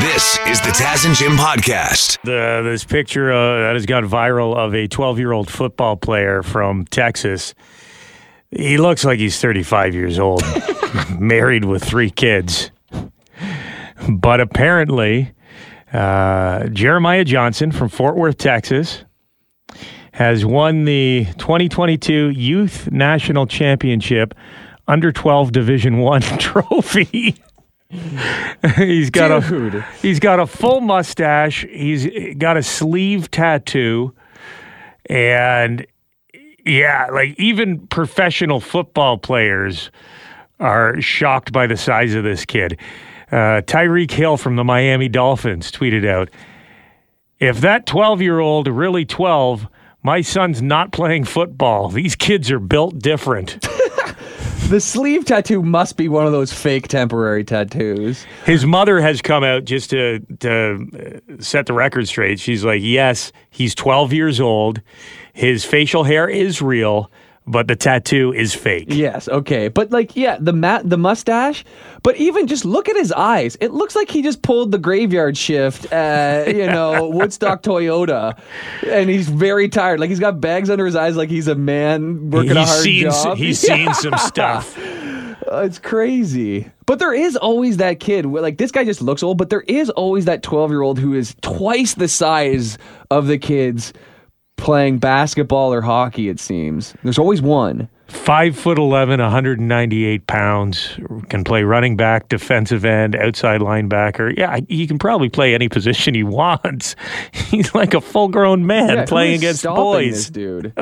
This is the Taz and Jim podcast. The, this picture uh, that has gone viral of a 12 year old football player from Texas. He looks like he's 35 years old, married with three kids. But apparently, uh, Jeremiah Johnson from Fort Worth, Texas, has won the 2022 Youth National Championship Under 12 Division One trophy. he's got Dude. a he's got a full mustache. He's got a sleeve tattoo, and yeah, like even professional football players are shocked by the size of this kid. Uh, Tyreek Hill from the Miami Dolphins tweeted out, "If that 12 year old really 12." My son's not playing football. These kids are built different. The sleeve tattoo must be one of those fake temporary tattoos. His mother has come out just to to uh, set the record straight. She's like, "Yes, he's 12 years old. His facial hair is real, but the tattoo is fake." Yes, okay, but like, yeah, the ma- the mustache. But even just look at his eyes. It looks like he just pulled the graveyard shift at you know Woodstock Toyota, and he's very tired. Like he's got bags under his eyes, like he's a man working a hard seen job. he's seen some stuff. Uh, it's crazy. But there is always that kid. where, Like this guy just looks old, but there is always that 12 year old who is twice the size of the kids playing basketball or hockey, it seems. There's always one. Five foot 11, 198 pounds. Can play running back, defensive end, outside linebacker. Yeah, he can probably play any position he wants. He's like a full grown man Yeah, playing against boys. This dude.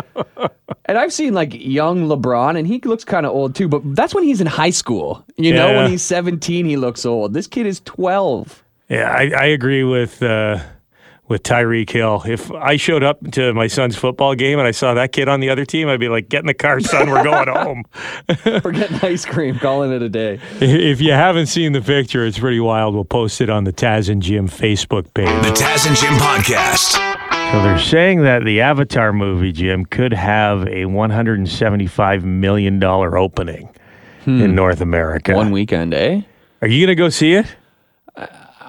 and I've seen like young LeBron, and he looks kind of old too. But that's when he's in high school. You know, when he's 17, he looks old. This kid is 12. Yeah, I, I agree with uh, with Tyreek Hill. If I showed up to my son's football game and I saw that kid on the other team, I'd be like, "Get in the car, son. We're going home." We're getting ice cream, calling it a day. if you haven't seen the picture, it's pretty wild. We'll post it on the Taz and Jim Facebook page. The Taz and Jim podcast. So they're saying that the Avatar movie, Jim, could have a 175 million dollar opening in North America. One weekend, eh? Are you gonna go see it?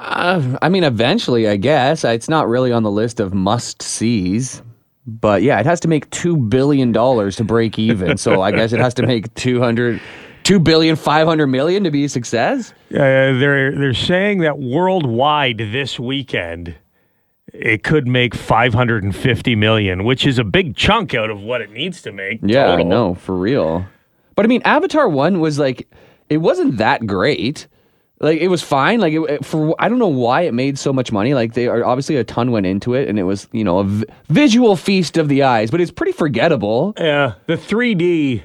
Uh, I mean, eventually, I guess. It's not really on the list of must sees. But yeah, it has to make $2 billion to break even. so I guess it has to make 200, 2 billion, 500 million to be a success. Uh, they're they're saying that worldwide this weekend it could make 550 million, which is a big chunk out of what it needs to make. Yeah, total. I know, for real. But I mean, Avatar 1 was like, it wasn't that great. Like, it was fine. Like, it, for I don't know why it made so much money. Like, they are obviously a ton went into it, and it was, you know, a v- visual feast of the eyes, but it's pretty forgettable. Yeah, the 3D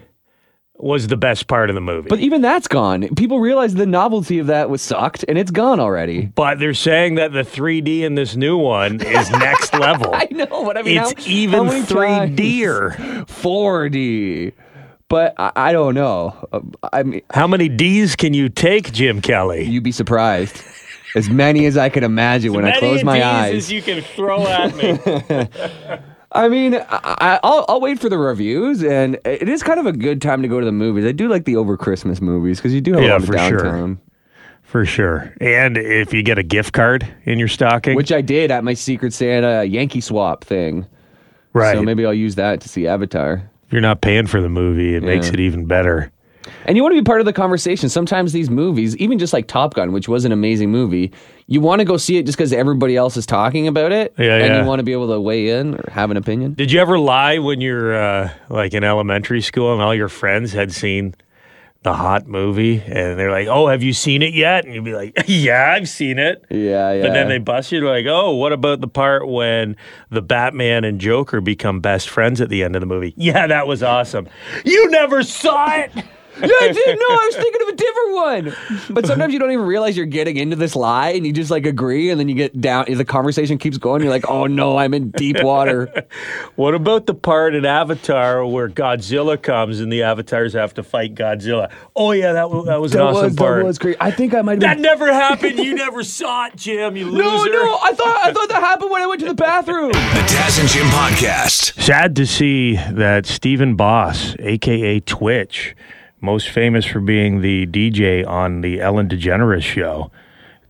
was the best part of the movie. But even that's gone. People realize the novelty of that was sucked, and it's gone already. But they're saying that the 3D in this new one is next level. I know, but I mean, it's how- even how 3D'er. times? 4D. But I, I don't know. I mean, How many D's can you take, Jim Kelly? you'd be surprised. As many as I can imagine when I close my eyes. As you can throw at me. I mean, I, I- I'll, I'll wait for the reviews, and it is kind of a good time to go to the movies. I do like the over Christmas movies because you do have Yeah, a lot of for sure. For sure. And if you get a gift card in your stocking, Which I did at my Secret Santa Yankee swap thing. right, So maybe I'll use that to see Avatar. You're not paying for the movie, it makes it even better. And you want to be part of the conversation. Sometimes these movies, even just like Top Gun, which was an amazing movie, you want to go see it just because everybody else is talking about it. Yeah, and yeah. you want to be able to weigh in or have an opinion. Did you ever lie when you're uh, like in elementary school and all your friends had seen the hot movie and they're like, "Oh, have you seen it yet?" And you'd be like, "Yeah, I've seen it." Yeah, yeah. But then they bust you like, "Oh, what about the part when the Batman and Joker become best friends at the end of the movie?" Yeah, that was awesome. You never saw it. yeah, I did. No, I was thinking of a different one. But sometimes you don't even realize you're getting into this lie, and you just like agree, and then you get down. The conversation keeps going. You're like, oh no, I'm in deep water. What about the part in Avatar where Godzilla comes and the avatars have to fight Godzilla? Oh yeah, that was, that was an that awesome was part. that was great. I think I might have That been. never happened. You never saw it, Jim. You loser. No, no, I thought I thought that happened when I went to the bathroom. The Taz and Jim podcast. Sad to see that Stephen Boss, aka Twitch, most famous for being the DJ on the Ellen DeGeneres show,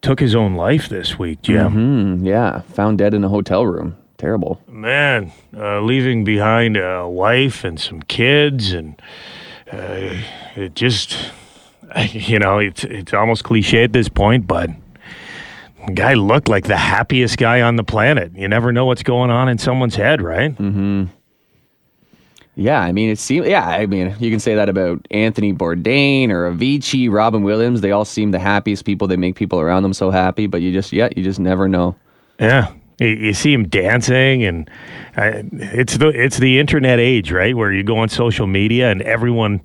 took his own life this week, Jim. Mm, yeah, found dead in a hotel room. Terrible. Man, uh, leaving behind a wife and some kids, and uh, it just, you know, it's it's almost cliche at this point, but guy looked like the happiest guy on the planet. You never know what's going on in someone's head, right? Yeah, I mean, it seems. Yeah, I mean, you can say that about Anthony Bourdain or Avicii, Robin Williams. They all seem the happiest people. They make people around them so happy, but you just, yeah, you just never know. Yeah. You, you see him dancing, and uh, it's the it's the internet age, right? Where you go on social media and everyone,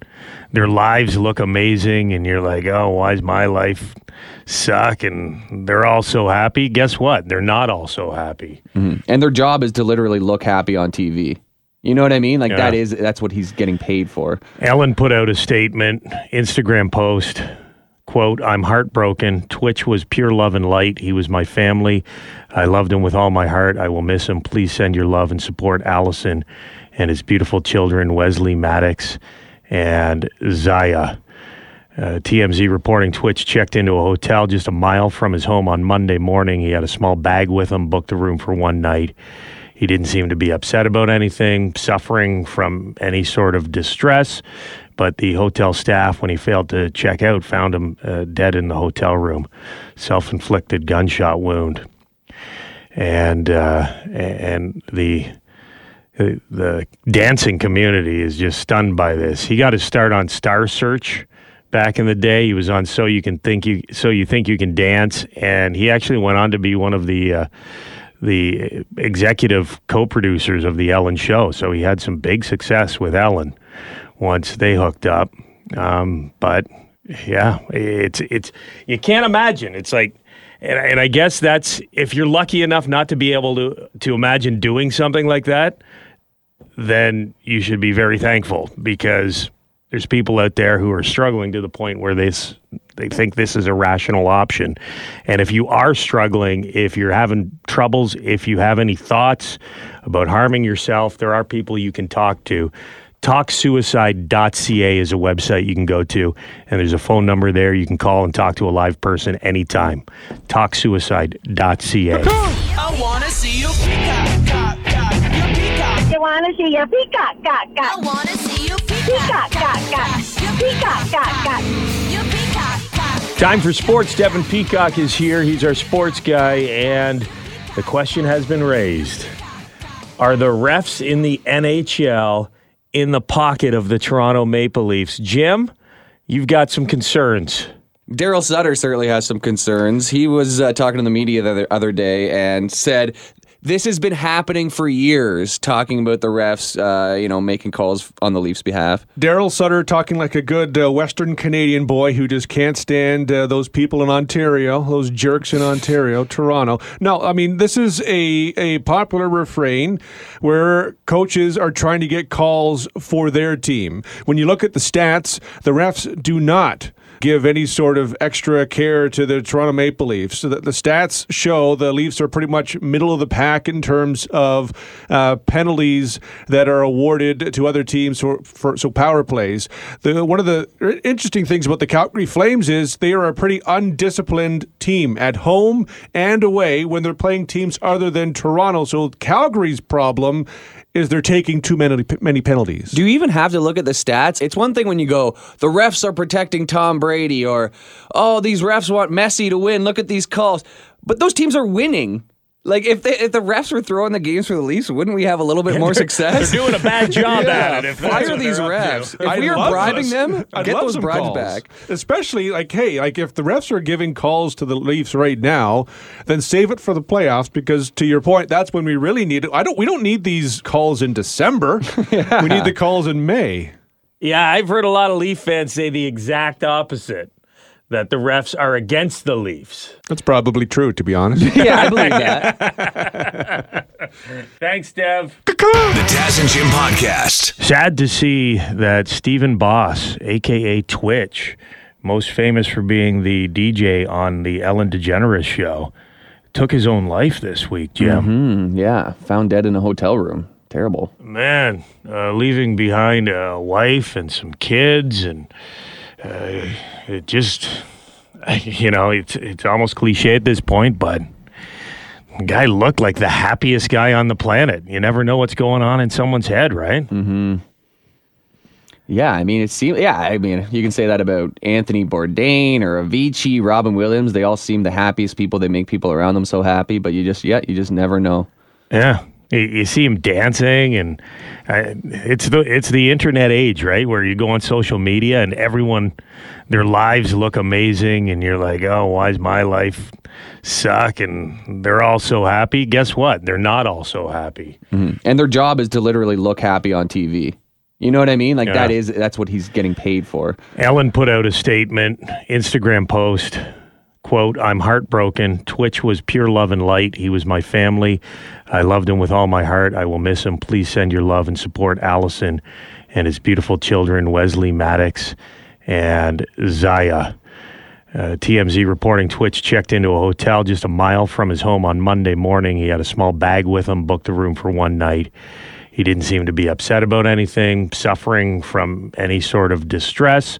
their lives look amazing, and you're like, oh, why is my life suck? And they're all so happy. Guess what? They're not all so happy. And their job is to literally look happy on TV. You know what I mean? Like Yeah. that is that's what he's getting paid for. Ellen put out a statement, Instagram post, quote, I'm heartbroken. Twitch was pure love and light. He was my family. I loved him with all my heart. I will miss him. Please send your love and support Allison and his beautiful children, Weslie Maddox and Zaia. Uh, TMZ reporting Twitch checked into a hotel just a mile from his home on Monday morning. He had a small bag with him, booked a room for one night. He didn't seem to be upset about anything, suffering from any sort of distress. But the hotel staff, when he failed to check out, found him uh, dead in the hotel room, self inflicted gunshot wound. And, uh, and the the dancing community is just stunned by this. He got his start on Star Search back in the day. He was on So You Can Think You So You Think You Can Dance, and he actually went on to be one of the uh, the executive co-producers of the Ellen Show. So he had some big success with Ellen once they hooked up. Um, but yeah, it's it's you can't imagine. It's like. And, and I guess that's if you're lucky enough not to be able to to imagine doing something like that, then you should be very thankful because there's people out there who are struggling to the point where they they think this is a rational option. And if you are struggling, if you're having troubles, if you have any thoughts about harming yourself, there are people you can talk to. TalkSuicide.ca is a website you can go to, and there's a phone number there you can call and talk to a live person anytime. TalkSuicide.ca. I wanna see you peacock, cock, cock, you peacock. You wanna see your peacock, cock, I wanna see you peacock, peacock. Time for sports. Devin Peacock is here. He's our sports guy, and the question has been raised: Are the refs in the NHL in the pocket of the Toronto Maple Leafs? Jim, you've got some concerns. Darryl Sutter certainly has some concerns. He was uh, talking to the media the other, other day and said this has been happening for years, talking about the refs, uh, you know, making calls on the Leafs' behalf. Darryl Sutter talking like a good uh, Western Canadian boy who just can't stand uh, those people in Ontario, those jerks in Ontario, Toronto. No, I mean, this is a, a popular refrain where coaches are trying to get calls for their team. When you look at the stats, the refs do not give any sort of extra care to the Toronto Maple Leafs. So that the stats show the Leafs are pretty much middle of the pack in terms of uh, penalties that are awarded to other teams for, for so power plays. The one of the interesting things about the Calgary Flames is they are a pretty undisciplined team at home and away when they're playing teams other than Toronto. So Calgary's problem is they're taking too many many penalties. Do you even have to look at the stats? It's one thing when you go, the refs are protecting Tom Brady, or, oh, these refs want Messi to win. Look at these calls. But those teams are winning. Like, if, they, if the refs were throwing the games for the Leafs, wouldn't we have a little bit more success? They're doing a bad job at it. If that's Fire what these they're up refs. If I'd we are bribing us- them, I'd get love those bribes calls. back. Especially like, hey, like if the refs are giving calls to the Leafs right now, then save it for the playoffs because, to your point, that's when we really need it. I don't. We don't need these calls in December. We need the calls in May. Yeah, I've heard a lot of Leaf fans say the exact opposite. That the refs are against the Leafs. That's probably true, to be honest. Yeah, I believe that. Thanks, Dev. The Taz and Jim Podcast. Sad to see that Stephen Boss, aka Twitch, most famous for being the DJ on the Ellen DeGeneres show, took his own life this week, Jim. Mm, yeah, found dead in a hotel room. Terrible. Man, uh, leaving behind a wife and some kids, and uh, it just, you know, it's it's almost cliche at this point, but guy looked like the happiest guy on the planet. You never know what's going on in someone's head, right? Mm-hmm. Yeah, I mean, it seems. Yeah, I mean, you can say that about Anthony Bourdain or Avicii, Robin Williams. They all seem the happiest people. They make people around them so happy, but you just, yeah, you just never know. Yeah. You, see him dancing, and uh, it's the it's the internet age, right? Where you go on social media and everyone, their lives look amazing, and you're like, oh, why does my life suck? And they're all so happy. Guess what? They're not all so happy. And their job is to literally look happy on TV. You know what I mean? Like Yeah. that is that's what he's getting paid for. Ellen put out a statement, Instagram post, quote, I'm heartbroken. Twitch was pure love and light. He was my family. I loved him with all my heart. I will miss him. Please send your love and support Allison and his beautiful children, Weslie Maddox and Zaia. Uh, TMZ reporting Twitch checked into a hotel just a mile from his home on Monday morning. He had a small bag with him, booked a room for one night. He didn't seem to be upset about anything, suffering from any sort of distress.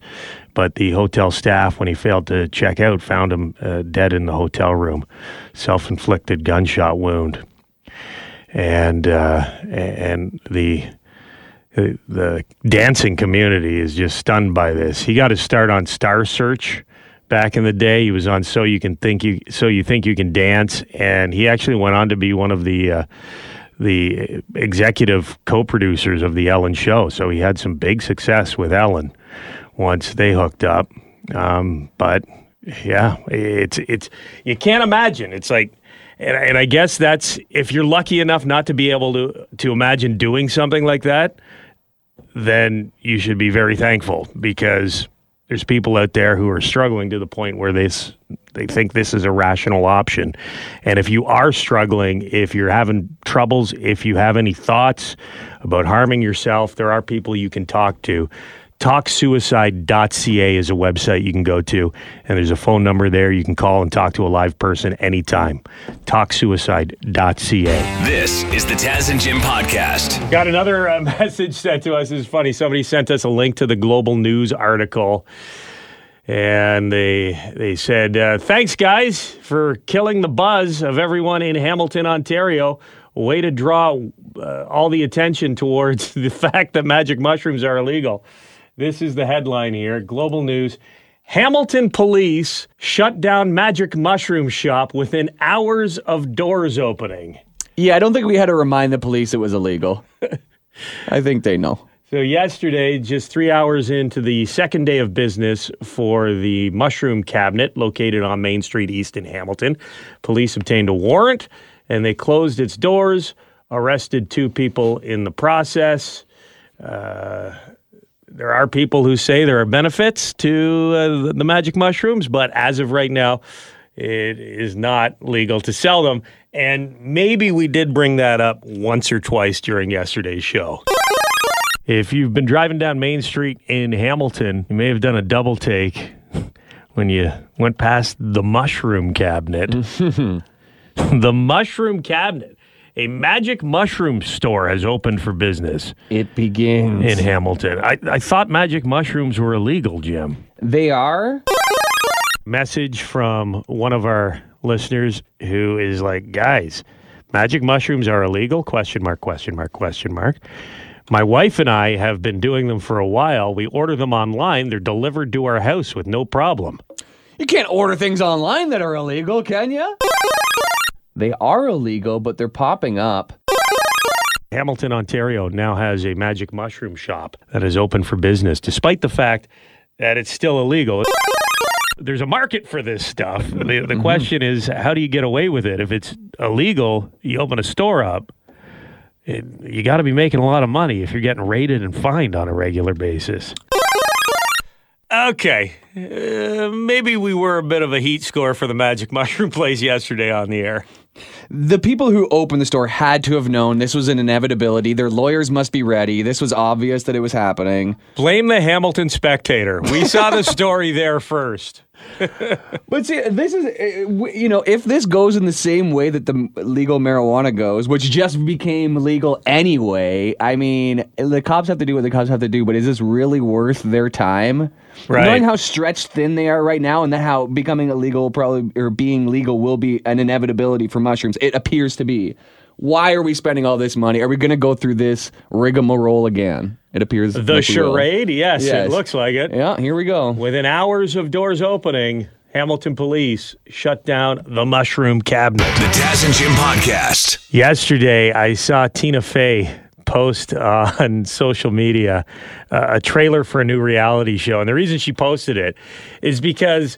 But the hotel staff, when he failed to check out, found him uh, dead in the hotel room, self inflicted gunshot wound. And, uh, and the the dancing community is just stunned by this. He got his start on Star Search back in the day. He was on So You Can Think You So You Think You Can Dance, and he actually went on to be one of the uh, the executive co-producers of the Ellen Show. So he had some big success with Ellen once they hooked up. Um, but yeah, it's it's you can't imagine. It's like. And, and I guess that's if you're lucky enough not to be able to to imagine doing something like that, then you should be very thankful because there's people out there who are struggling to the point where they they think this is a rational option. And if you are struggling, if you're having troubles, if you have any thoughts about harming yourself, there are people you can talk to. TalkSuicide.ca is a website you can go to, and there's a phone number there you can call and talk to a live person anytime. TalkSuicide.ca. This is the Taz and Jim podcast. Got another uh, message sent to us. It's funny. Somebody sent us a link to the Global News article, and they they said, uh, "Thanks, guys, for killing the buzz of everyone in Hamilton, Ontario. Way to draw uh, all the attention towards the fact that magic mushrooms are illegal." This is the headline here. Global News. Hamilton police shut down magic mushroom shop within hours of doors opening. Yeah, I don't think we had to remind the police it was illegal. I think they know. So, yesterday, just three hours into the second day of business for the Mushroom Cabinet located on Main Street East in Hamilton, police obtained a warrant and they closed its doors, arrested two people in the process. Uh, there are people who say there are benefits to uh, the, the magic mushrooms, but as of right now, it is not legal to sell them. And maybe we did bring that up once or twice during yesterday's show. If you've been driving down Main Street in Hamilton, you may have done a double take when you went past the mushroom cabinet. the mushroom cabinet. A magic mushroom store has opened for business It begins. in Hamilton. I, I thought magic mushrooms were illegal, Jim. they are. Message from one of our listeners who is like, guys, magic mushrooms are illegal? Question mark, question mark, question mark. My wife and I have been doing them for a while. We order them online. They're delivered to our house with no problem. You can't order things online that are illegal, can you? They are illegal, but they're popping up. Hamilton, Ontario now has a magic mushroom shop that is open for business, despite the fact that it's still illegal. There's a market for this stuff. The, the question is, how do you get away with it? If it's illegal, you open a store up. It, you got to be making a lot of money if you're getting raided and fined on a regular basis. Okay, uh, maybe we were a bit of a heat score for the Magic Mushroom place yesterday on the air. The people who opened the store had to have known this was an inevitability. Their lawyers must be ready. This was obvious that it was happening. Blame the Hamilton Spectator. We saw the story there first. But see, this is, uh, you know, if this goes in the same way that the legal marijuana goes, which just became legal anyway, I mean, the cops have to do what the cops have to do, but is this really worth their time? Right. Knowing how stretched thin they are right now and that how becoming illegal probably, or being legal will be an inevitability for mushrooms, it appears to be. Why are we spending all this money? Are we going to go through this rigmarole again? It appears The like charade? Yes, Yes. it looks like it. Yeah, here we go. Within hours of doors opening, Hamilton police shut down the mushroom cabinet. The Taz and Jim Podcast. Yesterday, I saw Tina Fey post uh, on social media uh, a trailer for a new reality show. And the reason she posted it is because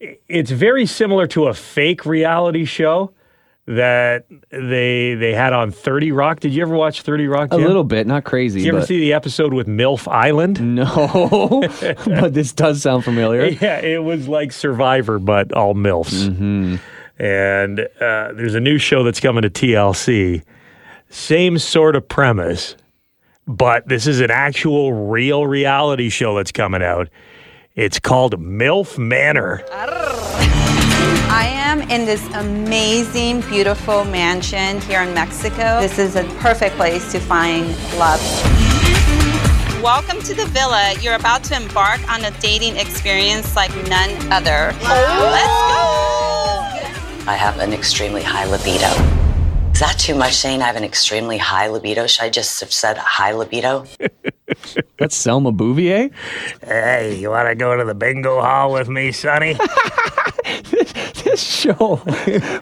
it's very similar to a fake reality show that they they had on 30 Rock. Did you ever watch 30 Rock? A little bit, not crazy. Did you ever see the episode with MILF Island? No, but this does sound familiar. Yeah, it was like Survivor, but all MILFs. Mm-hmm. And uh, there's a new show that's coming to TLC. Same sort of premise, but this is an actual real reality show that's coming out. It's called MILF Manor. I am in this amazing, beautiful mansion here in Mexico. This is a perfect place to find love. Welcome to the villa. You're about to embark on a dating experience like none other. Let's go! I have an extremely high libido. Is that too much saying I have an extremely high libido? Should I just have said high libido? That's Selma Bouvier. Hey, you want to go to the bingo hall with me, Sonny? This show.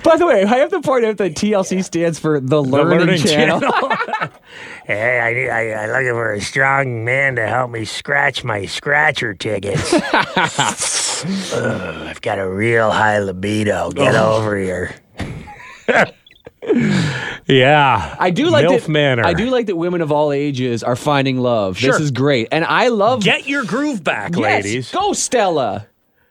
By the way, I have to point out that TLC stands for the Learning, Learning Channel. hey, I, need- I, I'm looking for a strong man to help me scratch my scratcher tickets. Ugh, I've got a real high libido. Get oh. over here. Yeah. I do like MILF that. Manor. I do like that women of all ages are finding love. Sure. This is great, and I love. Get your groove back, Yes, ladies. go Stella.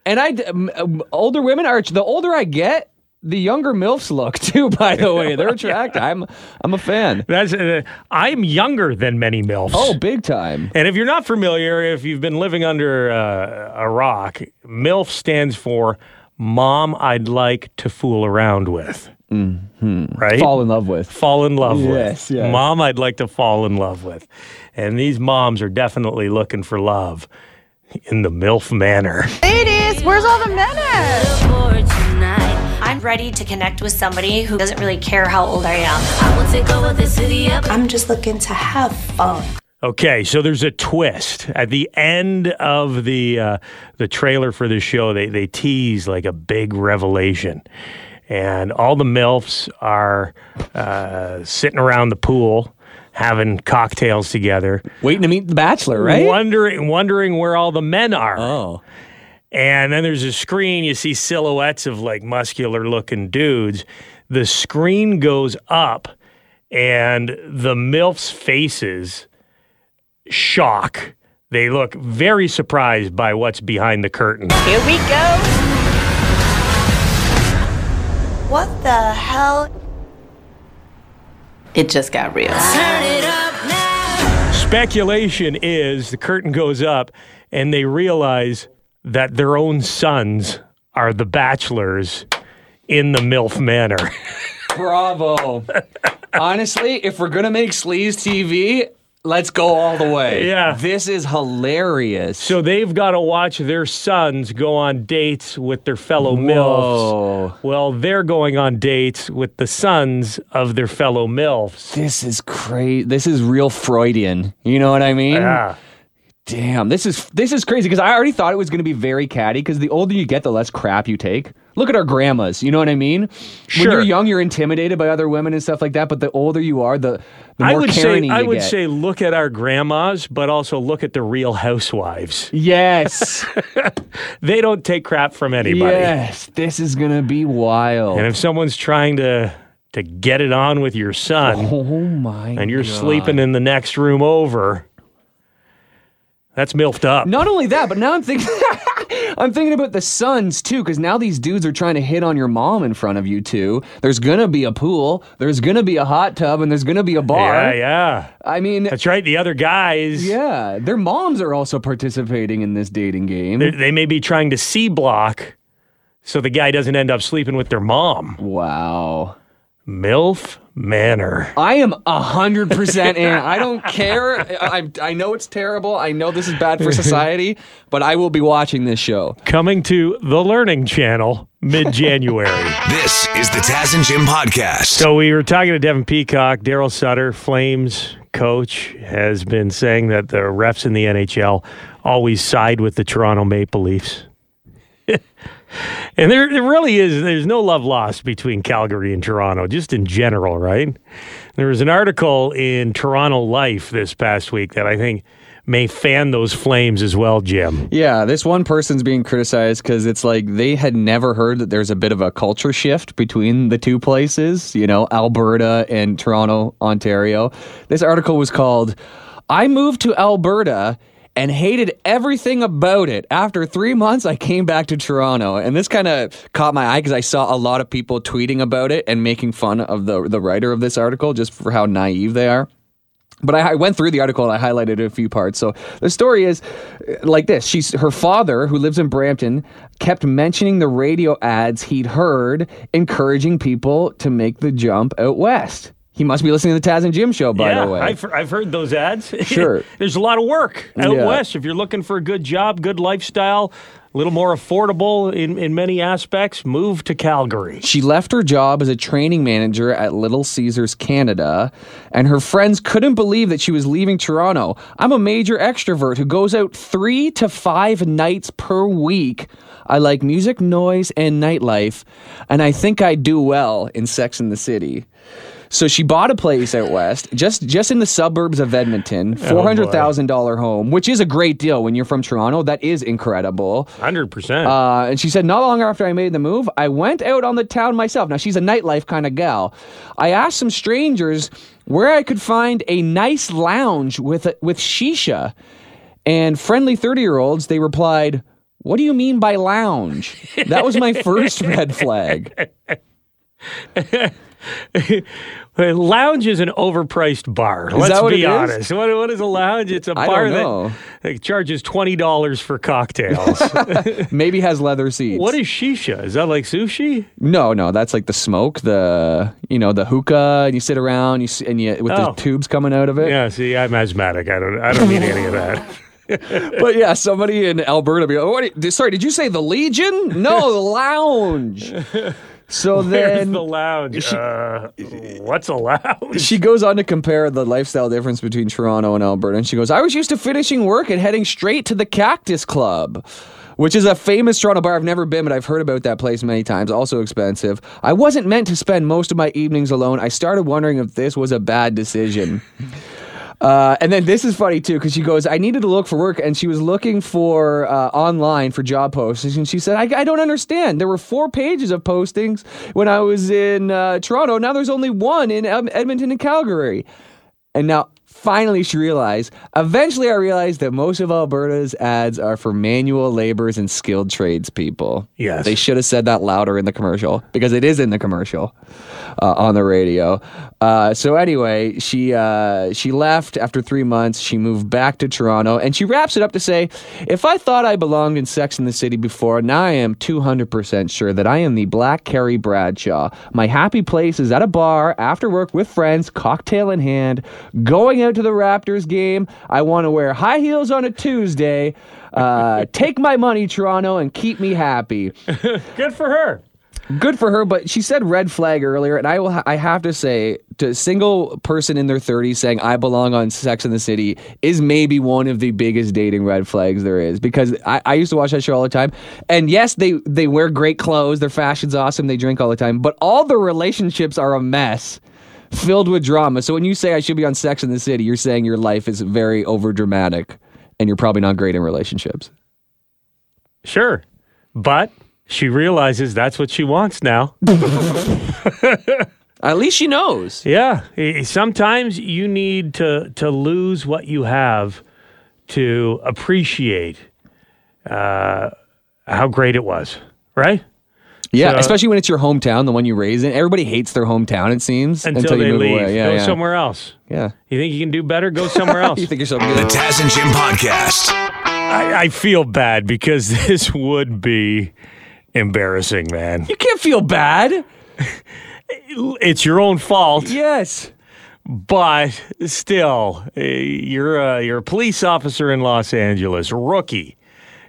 And I, um, older women are the older I get, the younger milfs look too. By the way, they're attractive. I'm, I'm a fan. That's uh, I'm younger than many MILFs. Oh, big time. And if you're not familiar, if you've been living under uh, a rock, MILF stands for Mom I'd Like to Fool Around with. Mm-hmm. Right? Fall in love with. fall in love Yes, with. yes. Mom I'd like to fall in love with. And these moms are definitely looking for love in the MILF Manor. Ladies, where's all the men at? I'm ready to connect with somebody who doesn't really care how old I am. I will take over the city. I'm just looking to have fun. Okay, so there's a twist at the end of the uh, the trailer for the show. They they tease like a big revelation, and all the milfs are uh, sitting around the pool having cocktails together, Waiting to meet the Bachelor, right? wondering wondering where all the men are. Oh, And then there's a screen, you see silhouettes of like muscular looking dudes. The screen goes up, and the MILFs' faces shock. They look very surprised by what's behind the curtain. Here we go. What the hell? It just got real. Turn it up now. Speculation is the curtain goes up, and they realize that their own sons are the bachelors in the MILF manor. bravo. Honestly, if we're gonna make sleaze TV, let's go all the way. Yeah. this is hilarious. So they've got to watch their sons go on dates with their fellow Whoa. MILFs. Well, they're going on dates with the sons of their fellow MILFs. this is crazy. This is real Freudian. You know what I mean? Yeah. Damn, this is this is crazy because I already thought it was going to be very catty. Because the older you get, the less crap you take. Look at our grandmas. You know what I mean? Sure. When you're young, you're intimidated by other women and stuff like that. But the older you are, the, I would say I would get. say look at our grandmas, but also look at the real housewives. yes, They don't take crap from anybody. yes. This is gonna be wild. And if someone's trying to to get it on with your son oh my! and you're God. sleeping in the next room over, That's milfed up. Not only that, but now I'm thinking I'm thinking about the sons too, because now these dudes are trying to hit on your mom in front of you too. There's gonna be a pool, there's gonna be a hot tub, and there's gonna be a bar. Yeah, yeah. I mean, That's right. The other guys, yeah, their moms are also participating in this dating game. they, they may be trying to C block so the guy doesn't end up sleeping with their mom. wow. MILF Manor. I am a hundred percent in. I don't care. I, I know it's terrible. I know this is bad for society, but I will be watching this show. Coming to the Learning Channel mid January. This is the Taz and Jim podcast. So we were talking to Devin Peacock. Darryl Sutter, Flames coach, has been saying that the refs in the NHL always side with the Toronto Maple Leafs. and there, there really is, there's no love lost between Calgary and Toronto, just in general, right? There was an article in Toronto Life this past week that I think may fan those flames as well, Jim. Yeah, this one person's being criticized because it's like they had never heard that there's a bit of a culture shift between the two places, you know, Alberta and Toronto, Ontario. This article was called I Moved to Alberta and hated everything about it. After three months, I came back to Toronto. And this kind of caught my eye because I saw a lot of people tweeting about it and making fun of the, the writer of this article just for how naive they are. But I, I went through the article and I highlighted a few parts. So the story is uh, like this: She's her father, who lives in Brampton, kept mentioning the radio ads he'd heard, encouraging people to make the jump out west. He must be listening to the Taz and Jim show, by yeah, the way. I've, I've heard those ads. Sure. There's a lot of work out Yeah. west. If you're looking for a good job, good lifestyle, a little more affordable in, in many aspects, move to Calgary. She left her job as a training manager at Little Caesars Canada, and her friends couldn't believe that she was leaving Toronto. I'm a major extrovert who goes out three to five nights per week. I like music, noise, and nightlife, and I think I do well in Sex in the City. So she bought a place out west, just just in the suburbs of Edmonton, four hundred thousand dollar home, which is a great deal when you're from Toronto. That is incredible. 100%. Uh, and she said, not long after I made the move, I went out on the town myself. Now, she's a nightlife kind of gal. I asked some strangers where I could find a nice lounge with, a, with shisha. And friendly 30 year olds, they replied, What do you mean by lounge? That was my first red flag. lounge is an overpriced bar. Let's that what be it is? honest. What, what is a lounge? It's a I bar that, that charges $20 for cocktails. Maybe has leather seats. what is shisha? Is that like sushi? No, no, that's like the smoke, the you know the hookah, and you sit around, you and you with Oh. the tubes coming out of it. Yeah, see, I'm asthmatic. I don't, I don't need any of that. But yeah, somebody in Alberta be like, oh, what, did- sorry, did you say the Legion? No, the lounge. So Where's then the lounge? uh, what's a lounge? she goes on to compare the lifestyle difference between Toronto and Alberta. And she goes, I was used to finishing work and heading straight to the Cactus Club. Which is a famous Toronto bar. I've never been, but I've heard about that place many times. Also expensive. I wasn't meant to spend most of my evenings alone. I started wondering if this was a bad decision. Uh, and then this is funny too because she goes, I needed to look for work, and she was looking for uh, online for job postings, and she said, I, I don't understand. There were four pages of postings when I was in uh, Toronto. Now there's only one in Edmonton and Calgary. And now finally she realized, eventually I realized that most of Alberta's ads are for manual laborers and skilled tradespeople. Yes. They should have said that louder in the commercial because it is in the commercial uh, on the radio. Uh, so anyway, she uh, she left after three months. She moved back to Toronto, and she wraps it up to say, "If I thought I belonged in Sex in the City before, now I am two hundred percent sure that I am the Black Carrie Bradshaw. My happy place is at a bar after work with friends, cocktail in hand, going out to the Raptors game. I want to wear high heels on a Tuesday." Uh, take my money, Toronto, and keep me happy. Good for her. Good for her, but she said red flag earlier, and I will. Ha- I have to say, to a single person in their 30s saying I belong on Sex in the City is maybe one of the biggest dating red flags there is. Because I, I used to watch that show all the time, and yes, they they wear great clothes, their fashion's awesome, they drink all the time, but all the relationships are a mess. Filled with drama. So when you say I should be on Sex in the City, you're saying your life is very over dramatic and you're probably not great in relationships. Sure. But she realizes that's what she wants now. At least she knows. Yeah. Sometimes you need to to lose what you have to appreciate uh, how great it was, right? Yeah, So- especially when it's your hometown, the one you raised in. Everybody hates their hometown, it seems, Until, until, they you move leave, away. Yeah, go yeah. somewhere else. Yeah. You think you can do better? Go somewhere else. you think you're so good. The good? Taz and Jim Podcast. I, I feel bad because this would be embarrassing, man. You can't feel bad. It's your own fault. Yes. But still, eh, you're a, you're a police officer in Los Angeles, rookie.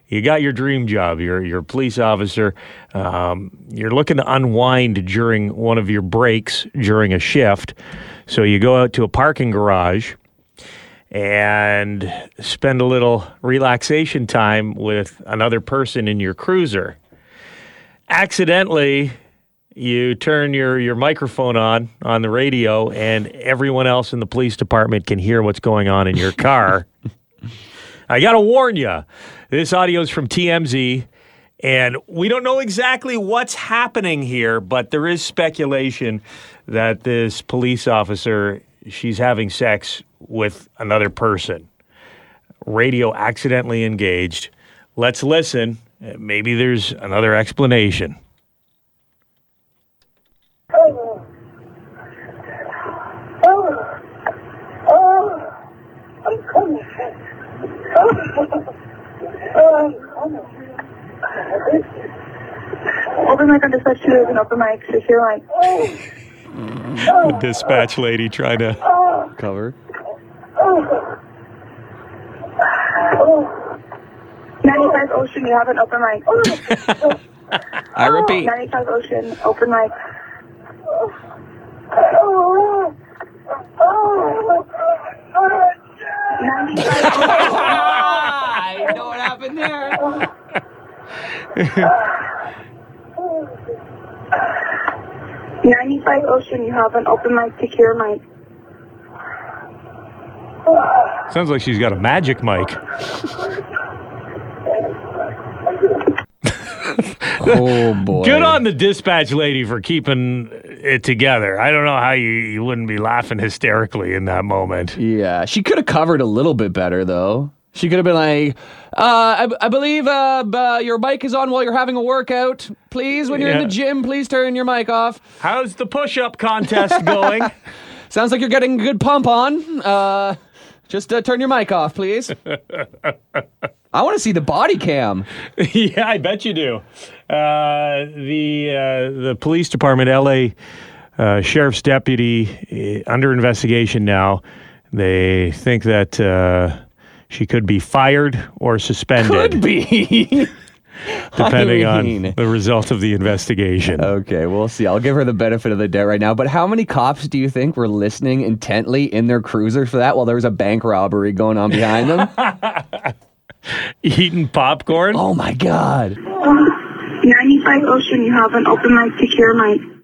You got your dream job. You're you're a police officer. Um, you're looking to unwind during one of your breaks during a shift. So you go out to a parking garage and spend a little relaxation time with another person in your cruiser. Accidentally, you turn your, your microphone on on the radio, and everyone else in the police department can hear what's going on in your car. I got to warn you, this audio is from TMZ, and we don't know exactly what's happening here, but there is speculation that this police officer she's having sex with another person. Radio accidentally engaged. Let's listen. Maybe there's another explanation. Open mic on dispatch two is an open mic, so you're like, Dispatch lady trying to. Cover. 95 Ocean, you have an open mic. I repeat. 95 Ocean, open mic. I know what happened there. Ninety-five Ocean, you have an open mic to cure mic. Sounds like she's got a magic mic. Oh boy. Good on the dispatch lady for keeping it together. I don't know how you, you wouldn't be laughing hysterically in that moment. Yeah, she could have covered a little bit better though. She could have been like, uh, I, I believe uh, uh, your mic is on while you're having a workout. Please, when you're in the gym, please turn your mic off. How's the push up contest going? Sounds like you're getting a good pump on. Uh, just uh, turn your mic off, please. I want to see the body cam. yeah, I bet you do. Uh, the uh, the police department, L.A. Uh, sheriff's deputy, uh, under investigation now. They think that uh, she could be fired or suspended, Could be. depending I on the result of the investigation. Okay, we'll see. I'll give her the benefit of the doubt right now. But how many cops do you think were listening intently in their cruiser for that while there was a bank robbery going on behind them? Eating popcorn. oh my god. Um, 95 Ocean, you have an open mic to cure mic.